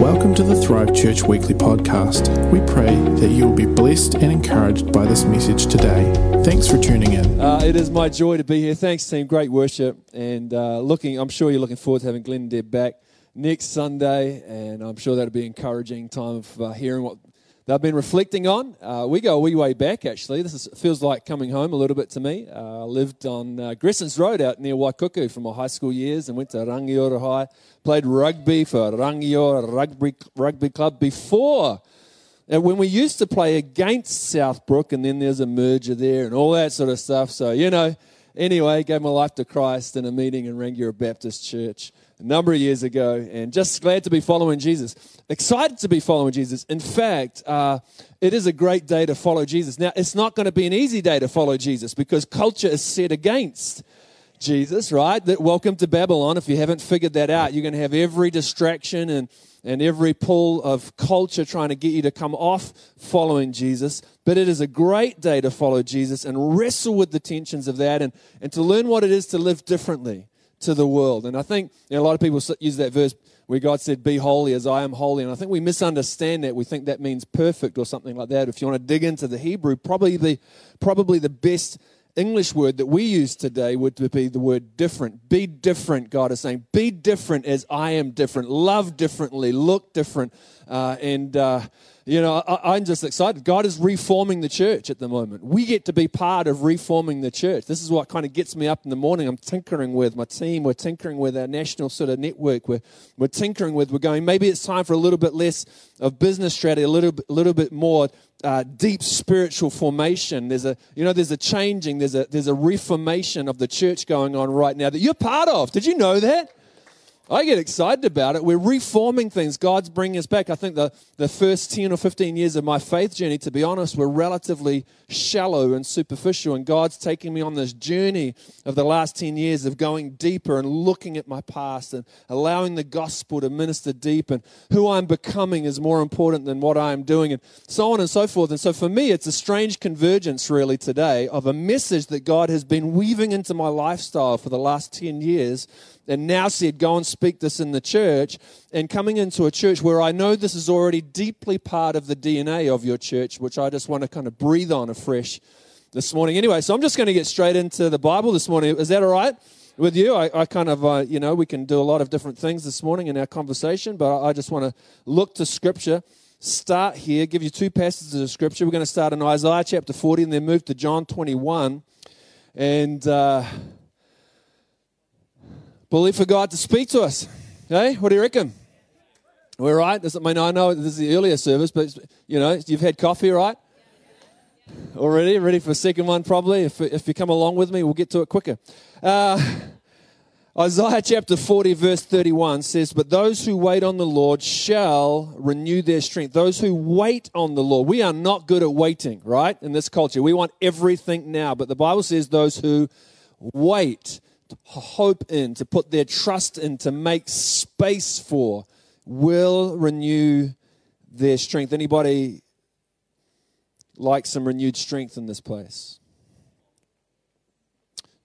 Welcome to the Thrive Church Weekly Podcast. We pray that you will be blessed and encouraged by this message today. Thanks for tuning in. Uh, it is my joy to be here. Thanks, team. Great worship. And uh, looking, I'm sure you're looking forward to having Glenn and Deb back next Sunday. And I'm sure that'll be an encouraging time of uh, hearing what they've been reflecting on. Uh, we go a wee way back, actually. This is, feels like coming home a little bit to me. Uh, I lived on uh, Road out near Waikuku from my high school years and went to Rangiora High. Played rugby for Rangiora Rugby, rugby Club before. And when we used to play against Southbrook, and then there's a merger there and all that sort of stuff. So, you know, anyway, gave my life to Christ in a meeting in Rangiora Baptist Church a number of years ago, and just glad to be following Jesus. Excited to be following Jesus. In fact, uh, it is a great day to follow Jesus. Now, it's not going to be an easy day to follow Jesus because culture is set against Jesus, right? That welcome to Babylon. If you haven't figured that out, you're going to have every distraction and and every pull of culture trying to get you to come off following Jesus. But it is a great day to follow Jesus and wrestle with the tensions of that and, and to learn what it is to live differently to the world. And I think you know, a lot of people use that verse where God said, Be holy as I am holy. And I think we misunderstand that. We think that means perfect or something like that. If you want to dig into the Hebrew, probably the, probably the best English word that we use today would be the word different. Be different, God is saying. Be different as I am different. Love differently. Look different. Uh, and, uh, you know, I, am just excited. God is reforming the church at the moment. We get to be part of reforming the church. This is what kind of gets me up in the morning. I'm tinkering with my team. We're tinkering with our national sort of network. We're, we're tinkering with, we're going, maybe it's time for a little bit less of business strategy, a little, a little bit more uh, deep spiritual formation. There's a, you know, there's a changing, there's a, there's a reformation of the church going on right now that you're part of. Did you know that? I get excited about it. We're reforming things. God's bringing us back. I think the, the first 10 or 15 years of my faith journey, to be honest, were relatively shallow and superficial. And God's taking me on this journey of the last 10 years of going deeper and looking at my past and allowing the gospel to minister deep. And who I'm becoming is more important than what I'm doing, and so on and so forth. And so for me, it's a strange convergence, really, today of a message that God has been weaving into my lifestyle for the last 10 years and now said, Go and speak this in the church, and coming into a church where I know this is already deeply part of the DNA of your church, which I just want to kind of breathe on afresh this morning. Anyway, so I'm just going to get straight into the Bible this morning. Is that all right? With you, I, I kind of, uh, you know, we can do a lot of different things this morning in our conversation, but I, just want to look to Scripture start here, give you two passages of scripture. We're going to start in Isaiah chapter 40 and then move to John 21. And uh, believe for God to speak to us. Hey, what do you reckon? We're right. Does it mean I know this is the earlier service, but you know you've had coffee, right? Already ready for a second one, probably. If if you come along with me, we'll get to it quicker. Uh, Isaiah chapter 40, verse 31 says, But those who wait on the Lord shall renew their strength. Those who wait on the Lord. We are not good at waiting, right? In this culture, we want everything now. But the Bible says those who wait hope in, to put their trust in, to make space for, will renew their strength. Anybody like some renewed strength in this place?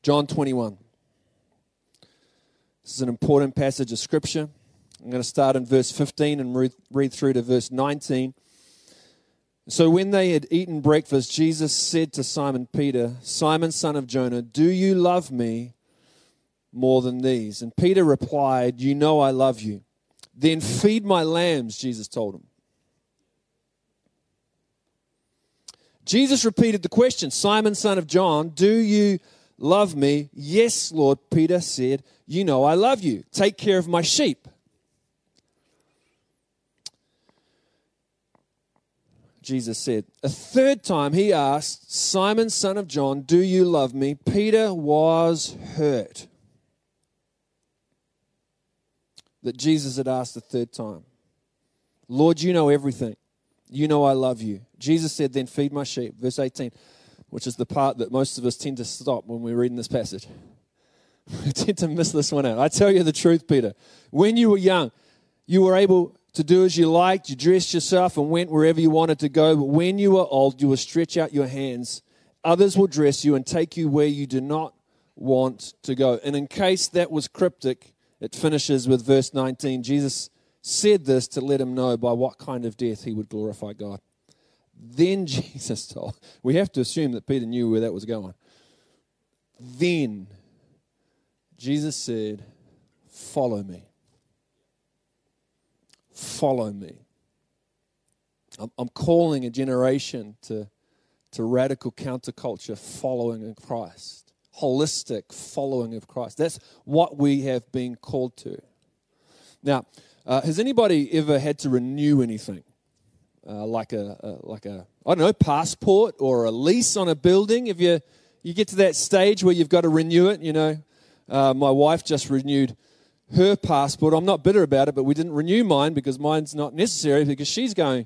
John 21. This is an important passage of Scripture. I'm going to start in verse 15 and read through to verse 19. So when they had eaten breakfast, Jesus said to Simon Peter, Simon, son of Jonah, do you love me more than these? And Peter replied, You know I love you. Then feed my lambs, Jesus told him. Jesus repeated the question Simon, son of John, do you love me? Yes, Lord, Peter said, You know I love you. Take care of my sheep. Jesus said. A third time he asked, Simon, son of John, do you love me? Peter was hurt that Jesus had asked the third time Lord, you know everything. You know I love you. Jesus said, Then feed my sheep. Verse 18, which is the part that most of us tend to stop when we're reading this passage. We tend to miss this one out. I tell you the truth, Peter. When you were young, you were able to do as you liked. You dressed yourself and went wherever you wanted to go. But when you are old, you will stretch out your hands. Others will dress you and take you where you do not want to go. And in case that was cryptic, it finishes with verse 19. Jesus said this to let him know by what kind of death he would glorify God. Then Jesus told, we have to assume that Peter knew where that was going. Then Jesus said, Follow me. Follow me. I'm, calling a generation to, to radical counterculture following in Christ, holistic following of Christ. That's what we have been called to. Now, uh, has anybody ever had to renew anything? Uh, like a, a, like a I don't know passport or a lease on a building. If you you get to that stage where you've got to renew it, you know, uh, my wife just renewed her passport. I'm not bitter about it, but we didn't renew mine because mine's not necessary because she's going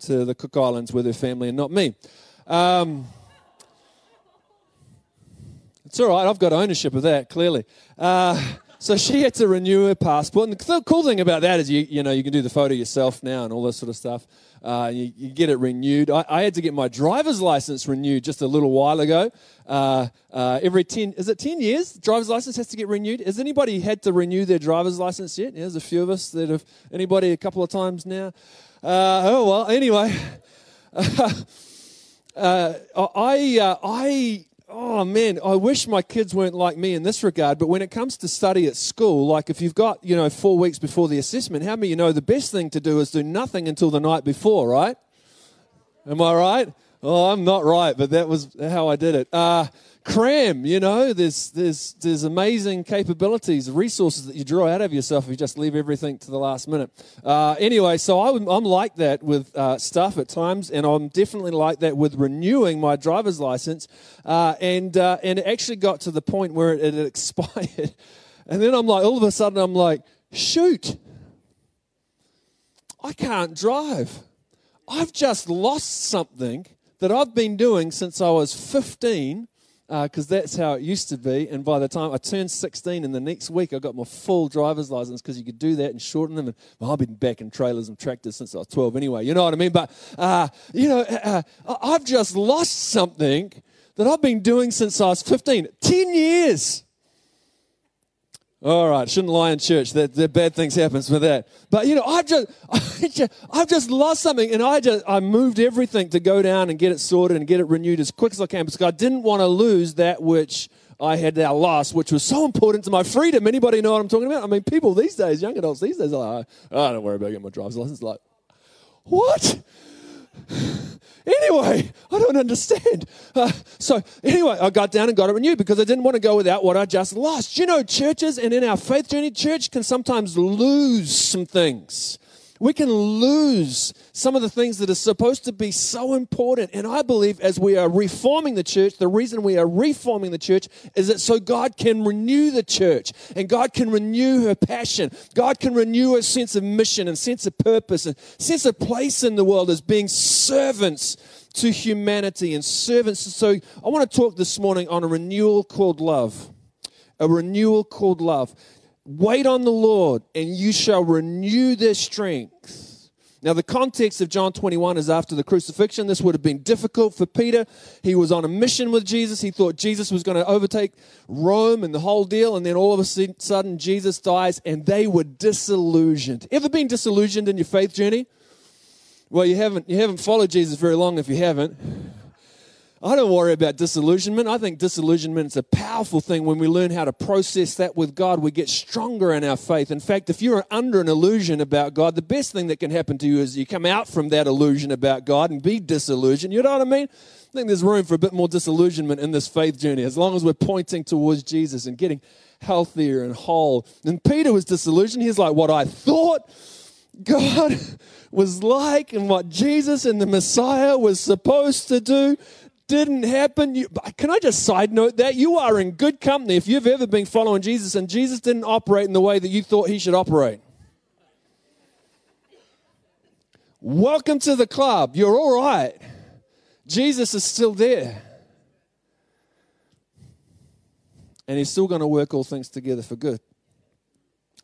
to the Cook Islands with her family and not me. Um, it's all right. I've got ownership of that clearly. Uh, so she had to renew her passport. And the cool thing about that is you, you know, you can do the photo yourself now and all this sort of stuff. Uh, you, you, get it renewed. I, I, had to get my driver's license renewed just a little while ago. Uh, uh, every 10, is it 10 years? Driver's license has to get renewed. Has anybody had to renew their driver's license yet? Yeah, there's a few of us that have, anybody a couple of times now? Uh, oh, well, anyway. Uh, I, uh, I oh man, I wish my kids weren't like me in this regard. But when it comes to study at school, like if you've got, you know, four weeks before the assessment, how many you know the best thing to do is do nothing until the night before, right? Am I right? Oh, I'm not right, but that was how I did it. Uh, cram, you know, there's, there's, there's amazing capabilities, resources that you draw out of yourself if you just leave everything to the last minute. Uh, anyway, so I, am like that with uh, stuff at times, and I'm definitely like that with renewing my driver's license. Uh, and, uh, and it actually got to the point where it, it expired. and then I'm like, all of a sudden, I'm like, shoot, I can't drive. I've just lost something that I've been doing since I was 15 because uh, that's how it used to be. And by the time I turned 16, in the next week, I got my full driver's license because you could do that and shorten them. And well, I've been back in trailers and tractors since I was 12 anyway. You know what I mean? But, uh, you know, uh, uh I've just lost something that I've been doing since I was 15. 10 years. All right, shouldn't lie in church. That, that bad things happens with that. But you know, I've just, I've just lost something, and I just I moved everything to go down and get it sorted and get it renewed as quick as I can because I didn't want to lose that which I had now lost, which was so important to my freedom. Anybody know what I'm talking about? I mean, people these days, young adults these days, are like, oh, don't worry about getting my driver's license. Like, what? Anyway, I don't understand. Uh, so, anyway, I got down and got it renewed because I didn't want to go without what I just lost. You know, churches and in our faith journey, church can sometimes lose some things we can lose some of the things that are supposed to be so important. And I believe as we are reforming the church, the reason we are reforming the church is that so God can renew the church and God can renew her passion. God can renew her sense of mission and sense of purpose and sense of place in the world as being servants to humanity and servants. So I want to talk this morning on a renewal called love. A renewal called love. Wait on the Lord, and you shall renew their strength. Now, the context of John 21 is after the crucifixion. This would have been difficult for Peter. He was on a mission with Jesus. He thought Jesus was going to overtake Rome and the whole deal. And then all of a sudden, Jesus dies, and they were disillusioned. Ever been disillusioned in your faith journey? Well, you haven't, you haven't followed Jesus very long if you haven't. I don't worry about disillusionment. I think disillusionment is a powerful thing when we learn how to process that with God. We get stronger in our faith. In fact, if you're under an illusion about God, the best thing that can happen to you is you come out from that illusion about God and be disillusioned. You know what I mean? I think there's room for a bit more disillusionment in this faith journey as long as we're pointing towards Jesus and getting healthier and whole. And Peter was disillusioned. He's like, What I thought God was like and what Jesus and the Messiah was supposed to do didn't happen. You, can I just side note that? You are in good company if you've ever been following Jesus and Jesus didn't operate in the way that you thought he should operate. Welcome to the club. You're all right. Jesus is still there. And he's still going to work all things together for good.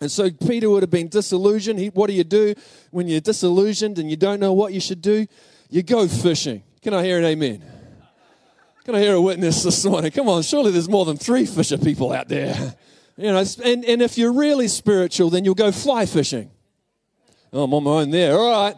And so Peter would have been disillusioned. He, what do you do when you're disillusioned and you don't know what you should do? You go fishing. Can I hear an amen? Can I hear a witness this morning? Come on, surely there's more than three fisher people out there. You know, and, and if you're really spiritual, then you'll go fly fishing. Oh, I'm on my own there. All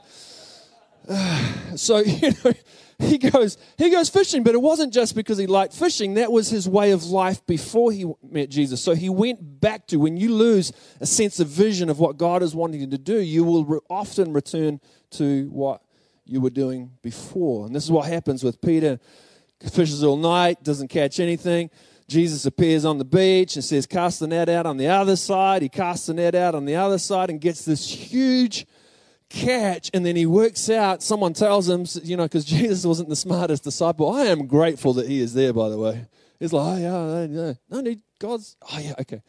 right. so, you know, he goes, he goes fishing, but it wasn't just because he liked fishing. That was his way of life before he met Jesus. So he went back to, when you lose a sense of vision of what God is wanting you to do, you will re- often return to what you were doing before. And this is what happens with Peter. Fishes all night, doesn't catch anything. Jesus appears on the beach and says, Cast the net out on the other side. He casts the net out on the other side and gets this huge catch. And then he works out, someone tells him, you know, because Jesus wasn't the smartest disciple. I am grateful that he is there, by the way. He's like, oh, yeah, yeah. No need God's. Oh, yeah, okay.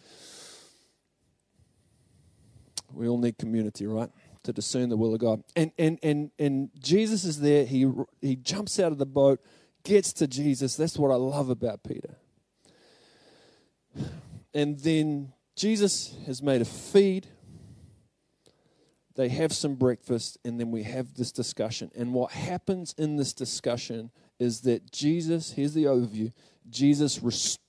We all need community, right? To discern the will of God. And, and, and, and Jesus is there. He, he jumps out of the boat, gets to Jesus. That's what I love about Peter. And then Jesus has made a feed. They have some breakfast, and then we have this discussion. And what happens in this discussion is that Jesus, here's the overview Jesus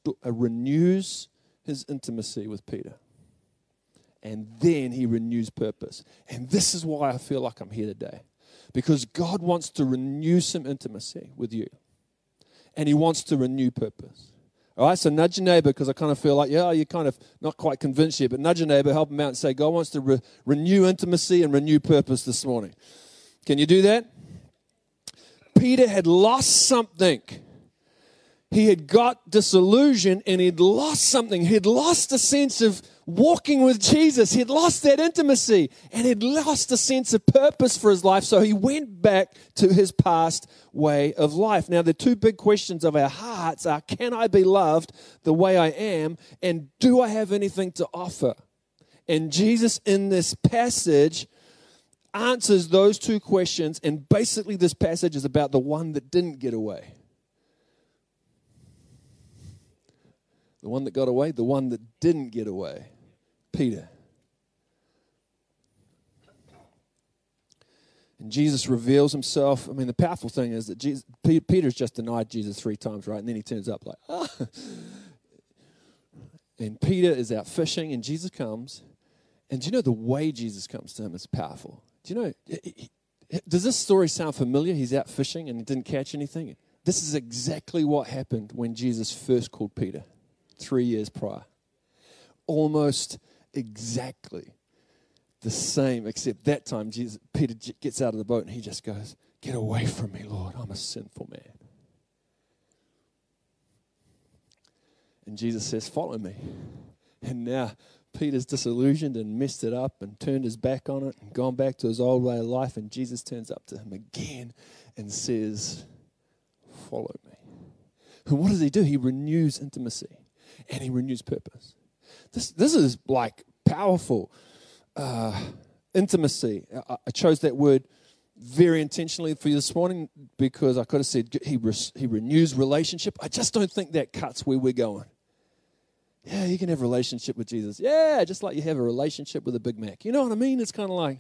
uh, renews his intimacy with Peter. And then he renews purpose. And this is why I feel like I'm here today. Because God wants to renew some intimacy with you. And he wants to renew purpose. All right, so nudge your neighbor because I kind of feel like, yeah, you're kind of not quite convinced yet, but nudge your neighbor, help him out, and say, God wants to re- renew intimacy and renew purpose this morning. Can you do that? Peter had lost something. He had got disillusioned and he'd lost something. He'd lost a sense of walking with Jesus. He'd lost that intimacy and he'd lost a sense of purpose for his life. So he went back to his past way of life. Now, the two big questions of our hearts are can I be loved the way I am? And do I have anything to offer? And Jesus, in this passage, answers those two questions. And basically, this passage is about the one that didn't get away. The one that got away, the one that didn't get away. Peter. And Jesus reveals himself. I mean, the powerful thing is that Jesus, Peter's just denied Jesus three times, right? And then he turns up like, ah. And Peter is out fishing, and Jesus comes. And do you know the way Jesus comes to him is powerful? Do you know, does this story sound familiar? He's out fishing and he didn't catch anything. This is exactly what happened when Jesus first called Peter three years prior. Almost exactly the same, except that time Jesus, Peter gets out of the boat and he just goes, Get away from me, Lord. I'm a sinful man. And Jesus says, Follow me. And now Peter's disillusioned and messed it up and turned his back on it and gone back to his old way of life. And Jesus turns up to him again and says, Follow me. And what does he do? He renews intimacy and he renews purpose. This, this is like powerful uh, intimacy. I, I, chose that word very intentionally for you this morning because I could have said he, res, he renews relationship. I just don't think that cuts where we're going. Yeah, you can have relationship with Jesus. Yeah, just like you have a relationship with a Big Mac. You know what I mean? It's kind of like,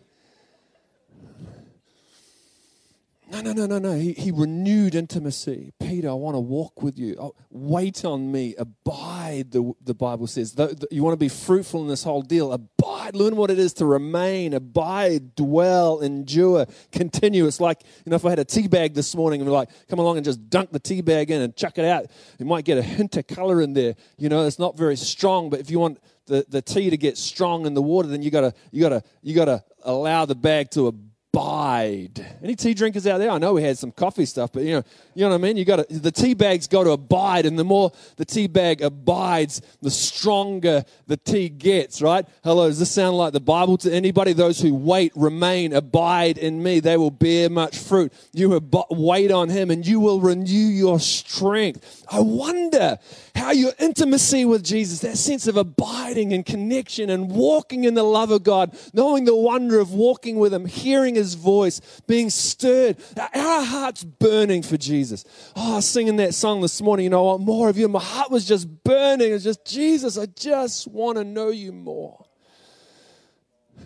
no, no, no, no, no. He, he renewed intimacy. Peter, I want to walk with you. Oh, wait on me. Abide, the, the Bible says. The, the, you want to be fruitful in this whole deal. Abide. Learn what it is to remain, abide, dwell, endure, continue. It's like, you know, if I had a tea bag this morning and we're like, come along and just dunk the tea bag in and chuck it out, you might get a hint of color in there. You know, it's not very strong, but if you want the, the tea to get strong in the water, then you gotta you gotta you gotta allow the bag to abide abide. Any tea drinkers out there? I know we had some coffee stuff, but you know, you know what I mean. You got the tea bag's got to abide, and the more the tea bag abides, the stronger the tea gets. Right? Hello, does this sound like the Bible to anybody? Those who wait, remain, abide in me, they will bear much fruit. You ab- wait on Him, and you will renew your strength. I wonder how your intimacy with Jesus, that sense of abiding and connection and walking in the love of God, knowing the wonder of walking with Him, hearing his voice, being stirred, our hearts burning for Jesus. Oh, I was singing that song this morning, you know, I want more of you. My heart was just burning. It's just, Jesus, I just want to know you more.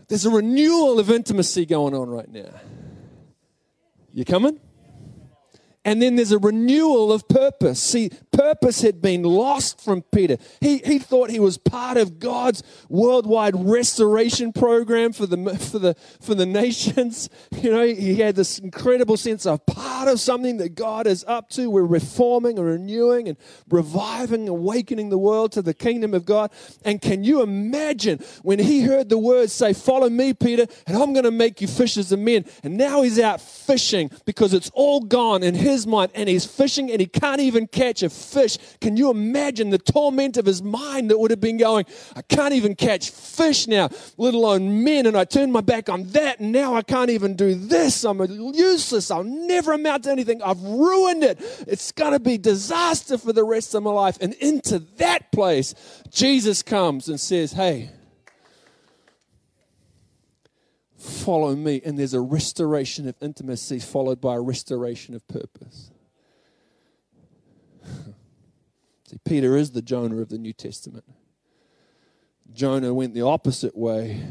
There's a renewal of intimacy going on right now. You coming? And then there's a renewal of purpose. See, purpose had been lost from Peter. He, he thought he was part of God's worldwide restoration program for the, for, the, for the nations. You know, he had this incredible sense of part of something that God is up to. We're reforming and renewing and reviving, awakening the world to the kingdom of God. And can you imagine when he heard the words say, Follow me, Peter, and I'm going to make you fishers of men. And now he's out fishing because it's all gone in his mind and he's fishing and he can't even catch a fish. Can you imagine the torment of his mind that would have been going, I can't even catch fish now, let alone men, and I turned my back on that, and now I can't even do this. I'm useless. I'll never amount to anything. I've ruined it. It's going to be disaster for the rest of my life. And into that place, Jesus comes and says, Hey, follow me. And there's a restoration of intimacy followed by a restoration of purpose. See, Peter is the Jonah of the New Testament. Jonah went the opposite way.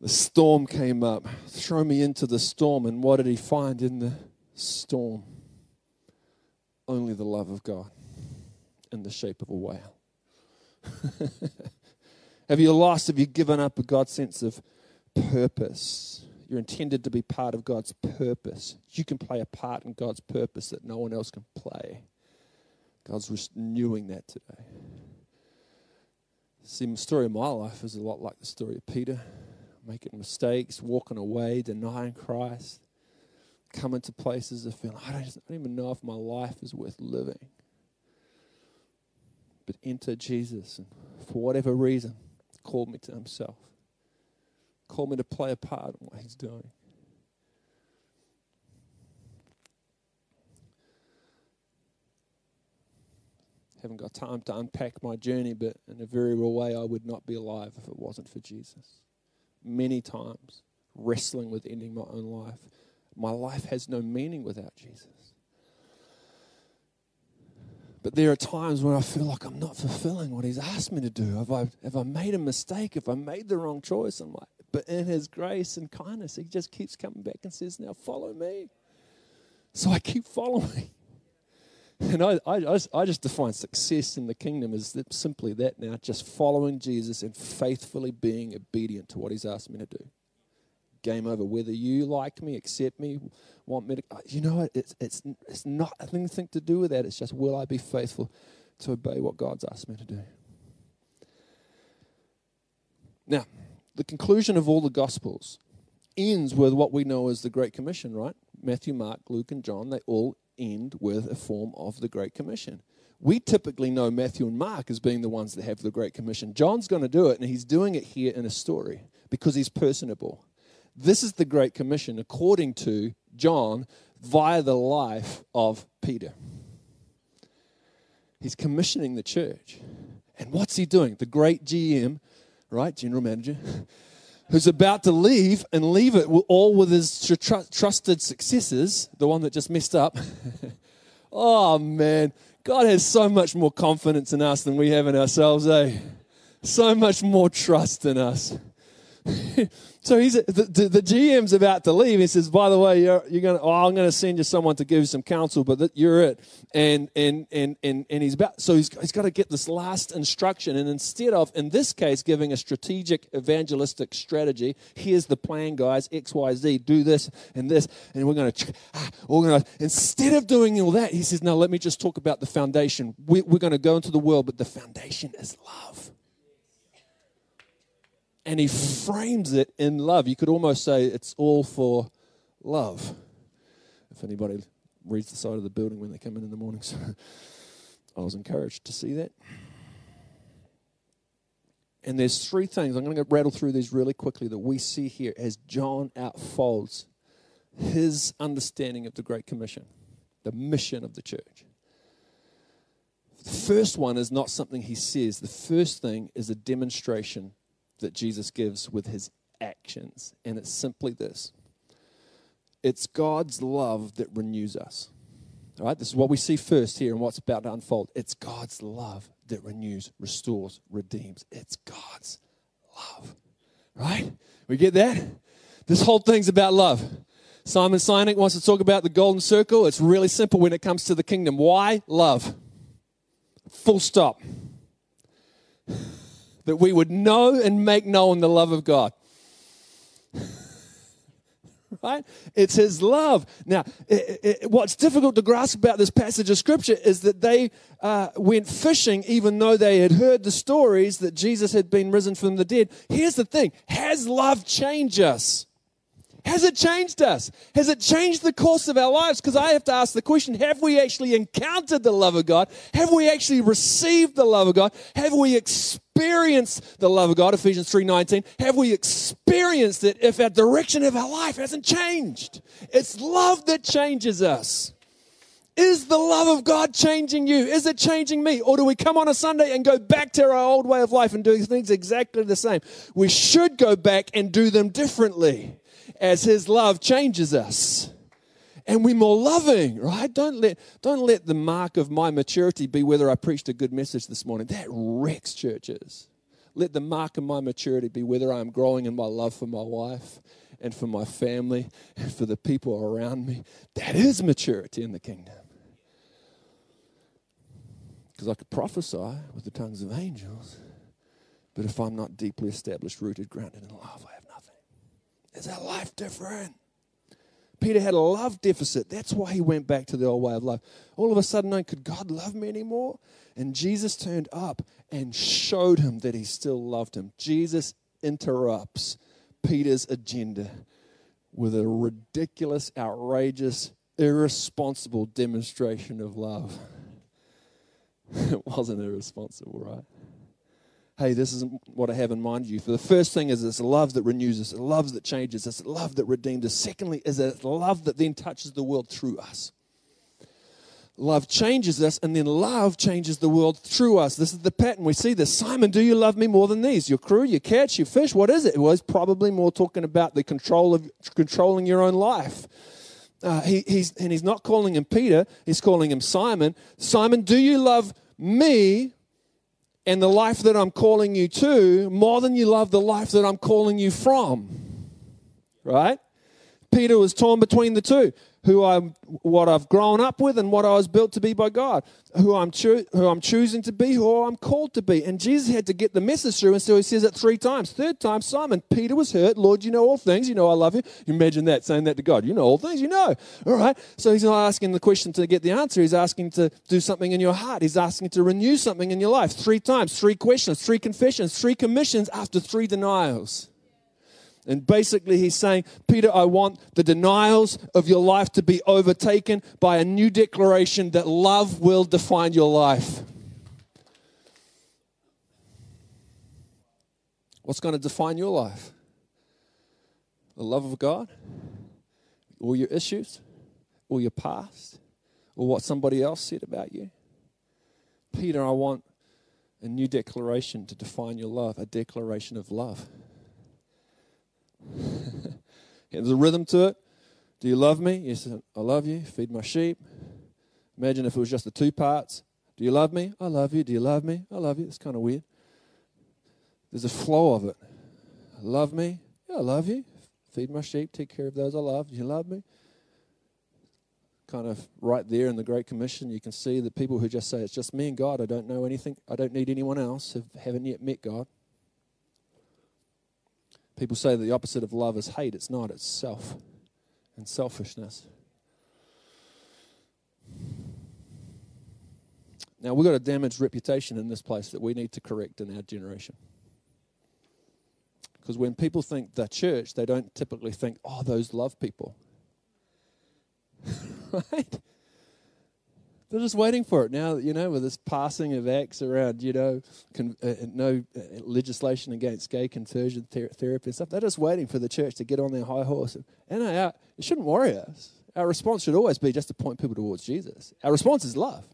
The storm came up. Throw me into the storm. And what did he find in the storm? Only the love of God in the shape of a whale. have you lost? Have you given up a God sense of purpose? You're intended to be part of God's purpose. You can play a part in God's purpose that no one else can play. God's renewing that today. See, the story of my life is a lot like the story of Peter making mistakes, walking away, denying Christ, coming to places of feeling, I don't, I don't even know if my life is worth living. But enter Jesus, and for whatever reason, called me to himself, called me to play a part in what he's doing. haven't got time to unpack my journey, but in a very real way, I would not be alive if it wasn't for Jesus. Many times, wrestling with ending my own life. My life has no meaning without Jesus. But there are times when I feel like I'm not fulfilling what He's asked me to do. Have I, have I made a mistake? Have I made the wrong choice? I'm like, but in His grace and kindness, He just keeps coming back and says, Now follow me. So I keep following. And I, I, I just define success in the kingdom as simply that now, just following Jesus and faithfully being obedient to what he's asked me to do. Game over. Whether you like me, accept me, want me to, uh, you know? It's, it's, it's not anything to do with that. It's just, will I be faithful to obey what God's asked me to do? Now, the conclusion of all the Gospels ends with what we know as the Great Commission, right? Matthew, Mark, Luke, and John, they all end with a form of the Great Commission. We typically know Matthew and Mark as being the ones that have the Great Commission. John's going to do it, and he's doing it here in a story because he's personable. This is the Great Commission according to John via the life of Peter. He's commissioning the church. And what's he doing? The great GM, right? General manager who's about to leave and leave it all with his tr- trusted successors, the one that just messed up. oh, man. God has so much more confidence in us than we have in ourselves, eh? So much more trust in us. So he's the, the, GM's about to leave. He says, "By the way, you're, you're going. Oh, I'm going to send you someone to give you some counsel, but that, you're it." And and and and and he's about. So he's he's got to get this last instruction, and instead of, in this case, giving a strategic evangelistic strategy, here's the plan, guys. X, Y, Z. Do this and this, and we're going to ah, organize. Instead of doing all that, he says, "No, let me just talk about the foundation. We, we're going to go into the world, but the foundation is love." And he frames it in love. You could almost say it's all for love. If anybody reads the side of the building when they come in in the morning, I was encouraged to see that. And there's three things. I'm going to rattle through these really quickly that we see here as John outfolds his understanding of the Great Commission, the mission of the church. The first one is not something he says. The first thing is a demonstration that Jesus gives with his actions. And it's simply this it's God's love that renews us. All right, this is what we see first here and what's about to unfold. It's God's love that renews, restores, redeems. It's God's love. Right? We get that? This whole thing's about love. Simon Sinek wants to talk about the golden circle. It's really simple when it comes to the kingdom. Why? Love. Full stop. That we would know and make known the love of God. right? It's His love. Now, it, it, what's difficult to grasp about this passage of Scripture is that they uh, went fishing even though they had heard the stories that Jesus had been risen from the dead. Here's the thing Has love changed us? Has it changed us? Has it changed the course of our lives? Because I have to ask the question have we actually encountered the love of God? Have we actually received the love of God? Have we experienced the love of God? Ephesians 3:19. Have we experienced it if our direction of our life hasn't changed? It's love that changes us. Is the love of God changing you? Is it changing me? Or do we come on a Sunday and go back to our old way of life and do things exactly the same? We should go back and do them differently as his love changes us and we're more loving, right? Don't let, don't let the mark of my maturity be whether I preached a good message this morning. That wrecks churches. Let the mark of my maturity be whether I'm growing in my love for my wife and for my family and for the people around me. That is maturity in the kingdom. Because I could prophesy with the tongues of angels, but if I'm not deeply established, rooted, grounded in love, I have nothing. is our life different? Peter had a love deficit. That's why he went back to the old way of life. All of a sudden, could God love me anymore? And Jesus turned up and showed him that he still loved him. Jesus interrupts Peter's agenda with a ridiculous, outrageous, irresponsible demonstration of love. it wasn't irresponsible, right? Hey, this isn't what I have in mind for you. For the first thing is it's love that renews us, love that changes us, love that redeems us. Secondly, is it's love that then touches the world through us. Love changes us, and then love changes the world through us. This is the pattern. We see this. Simon, do you love me more than these? Your crew, your catch, your fish? What is it? It was probably more talking about the control of controlling your own life. Uh, he, he's, and he's not calling him Peter, he's calling him Simon. Simon, do you love me and the life that I'm calling you to more than you love the life that I'm calling you from. Right? Peter was torn between the two who I'm, what I've grown up with and what I was built to be by God, who I'm, who I'm choosing to be, who I'm called to be. And Jesus had to get the message through, and so he says it three times. Third time, Simon, Peter was hurt. Lord, you know all things. You know I love you. you imagine that, saying that to God. You know all things. You know. All right. So he's not asking the question to get the answer. He's asking to do something in your heart. He's asking to renew something in your life. Three times, three questions, three confessions, three commissions after three denials. And basically, he's saying, Peter, I want the denials of your life to be overtaken by a new declaration that love will define your life. What's going to define your life? The love of God? Or your issues? Or your past? Or what somebody else said about you? Peter, I want a new declaration to define your love, a declaration of love. There's a rhythm to it. Do you love me? Yes, I love you. Feed my sheep. Imagine if it was just the two parts. Do you love me? I love you. Do you love me? I love you. It's kind of weird. There's a flow of it. Love me? Yeah, I love you. Feed my sheep. Take care of those I love. Do you love me? Kind of right there in the Great Commission, you can see the people who just say, It's just me and God. I don't know anything. I don't need anyone else. Have, haven't yet met God. People say that the opposite of love is hate. It's not, it's self and selfishness. Now, we've got a damaged reputation in this place that we need to correct in our generation. Because when people think the church, they don't typically think, oh, those love people. right? They're just waiting for it now. You know, with this passing of acts around, you know, con- uh, uh no uh, legislation against gay conversion ther- therapy and stuff. They're just waiting for the church to get on their high horse. And, and our, it shouldn't worry us. Our response should always be just to point people towards Jesus. Our response is love.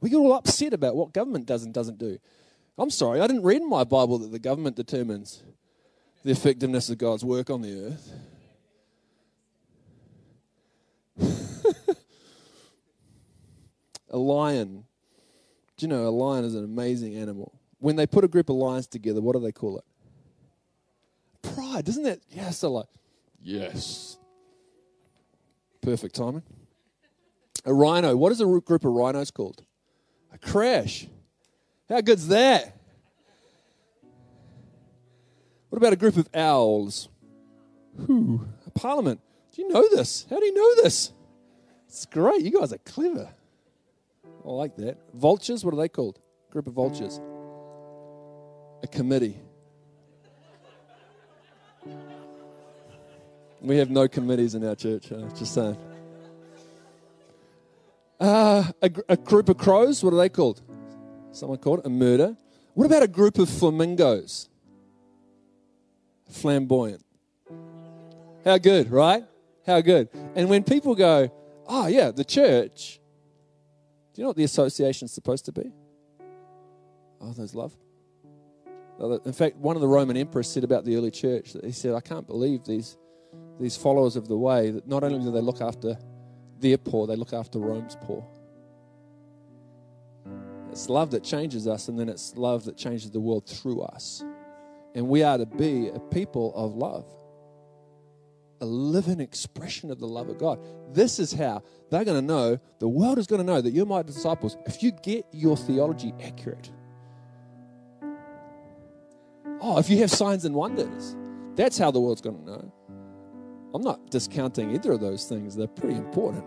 We get all upset about what government does and doesn't do. I'm sorry, I didn't read in my Bible that the government determines the effectiveness of God's work on the earth. A lion. Do you know a lion is an amazing animal? When they put a group of lions together, what do they call it? Pride, doesn't that? Yes, they're like, yes. Perfect timing. A rhino. What is a group of rhinos called? A crash. How good's that? What about a group of owls? Whew, a parliament. Do you know this? How do you know this? It's great. You guys are clever. I like that. Vultures, what are they called? Group of vultures. A committee. We have no committees in our church, uh, just saying. Uh, a, a group of crows, what are they called? Someone called it a murder. What about a group of flamingos? Flamboyant. How good, right? How good. And when people go, oh, yeah, the church, do you know what the association's supposed to be? Oh, there's love. In fact, one of the Roman emperors said about the early church that he said, I can't believe these, these followers of the way that not only do they look after their poor, they look after Rome's poor. It's love that changes us, and then it's love that changes the world through us. And we are to be a people of love, a living expression of the love of God. This is how they're going to know, the world is going to know that you're my disciples if you get your theology accurate. Oh, if you have signs and wonders, that's how the world's going to know. I'm not discounting either of those things, they're pretty important.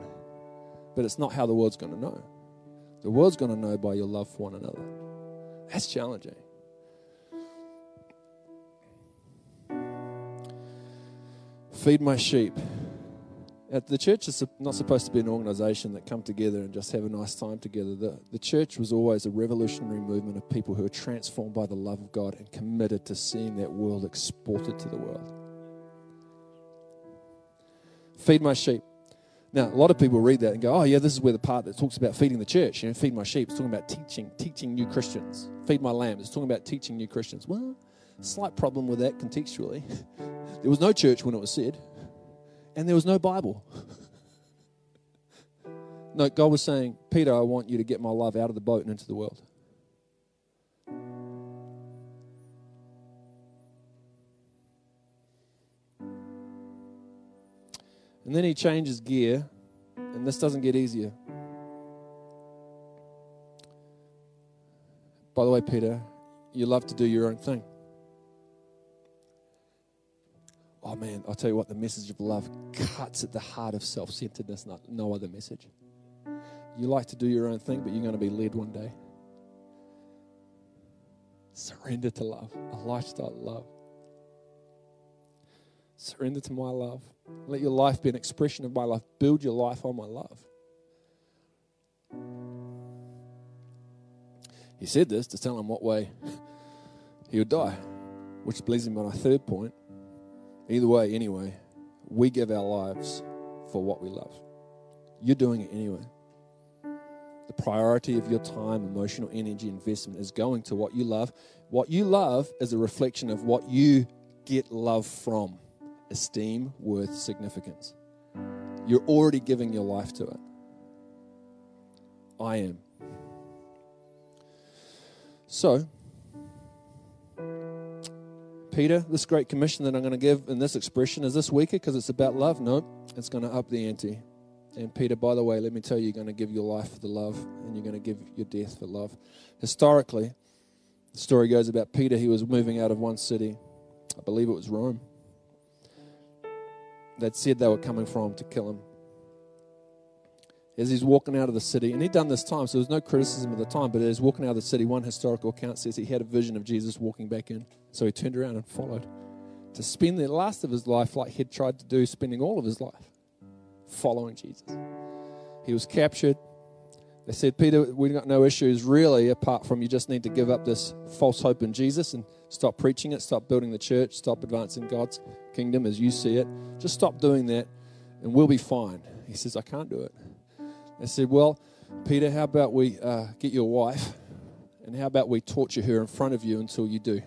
But it's not how the world's going to know. The world's going to know by your love for one another. That's challenging. Feed my sheep. The church is not supposed to be an organization that come together and just have a nice time together. The, the church was always a revolutionary movement of people who are transformed by the love of God and committed to seeing that world exported to the world. Feed my sheep. Now, a lot of people read that and go, oh, yeah, this is where the part that talks about feeding the church. You know, feed my sheep. It's talking about teaching, teaching new Christians. Feed my lambs. It's talking about teaching new Christians. Well, slight problem with that contextually. there was no church when it was said, and there was no Bible. no, God was saying, Peter, I want you to get my love out of the boat and into the world. And then he changes gear, and this doesn't get easier. By the way, Peter, you love to do your own thing. Oh man, I'll tell you what, the message of love cuts at the heart of self centeredness, not, no other message. You like to do your own thing, but you're going to be led one day. Surrender to love, a lifestyle of love. Surrender to my love. Let your life be an expression of my life. Build your life on my love. He said this to tell him what way he would die, which leads him on a third point. Either way, anyway, we give our lives for what we love. You're doing it anyway. The priority of your time, emotional energy, investment is going to what you love. What you love is a reflection of what you get love from esteem, worth, significance. You're already giving your life to it. I am. So, Peter, this great commission that I'm going to give in this expression is this weaker because it's about love? No, it's going to up the ante. And Peter, by the way, let me tell you, you're going to give your life for the love and you're going to give your death for love. Historically, the story goes about Peter. He was moving out of one city, I believe it was Rome that said they were coming from to kill him. As he's walking out of the city, and he'd done this time, so there was no criticism at the time, but as he's walking out of the city, one historical account says he had a vision of Jesus walking back in. So he turned around and followed to spend the last of his life like he'd tried to do, spending all of his life following Jesus. He was captured. They said, Peter, we've got no issues really, apart from you just need to give up this false hope in Jesus and stop preaching it, stop building the church, stop advancing God's kingdom as you see it. Just stop doing that and we'll be fine. He says, I can't do it. They said, Well, Peter, how about we uh, get your wife and how about we torture her in front of you until you do?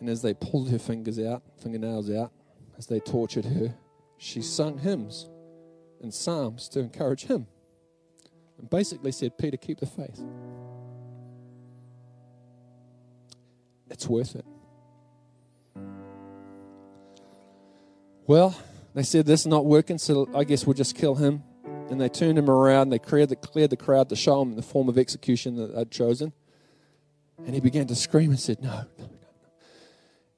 And as they pulled her fingers out, fingernails out, as they tortured her, she sung hymns and psalms to encourage him. And basically said, Peter, keep the faith. It's worth it. Well, They said, This is not working, so I guess we'll just kill him. And they turned him around, they cleared the, cleared the crowd to show him the form of execution that they'd chosen. And he began to scream and said, No.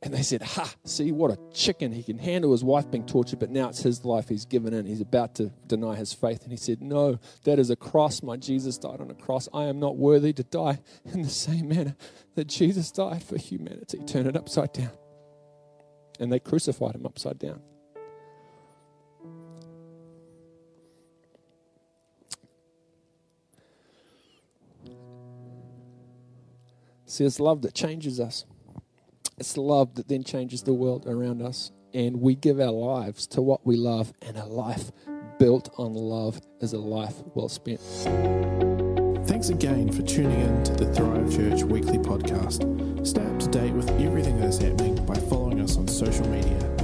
And they said, Ha, see what a chicken. He can handle his wife being tortured, but now it's his life he's given in. He's about to deny his faith. And he said, No, that is a cross. My Jesus died on a cross. I am not worthy to die in the same manner that Jesus died for humanity. Turn it upside down. And they crucified him upside down. See, it's love that changes us. It's love that then changes the world around us. And we give our lives to what we love. And a life built on love is a life well spent. Thanks again for tuning in to the Thrive Church weekly podcast. Stay up to date with everything that is happening by following us on social media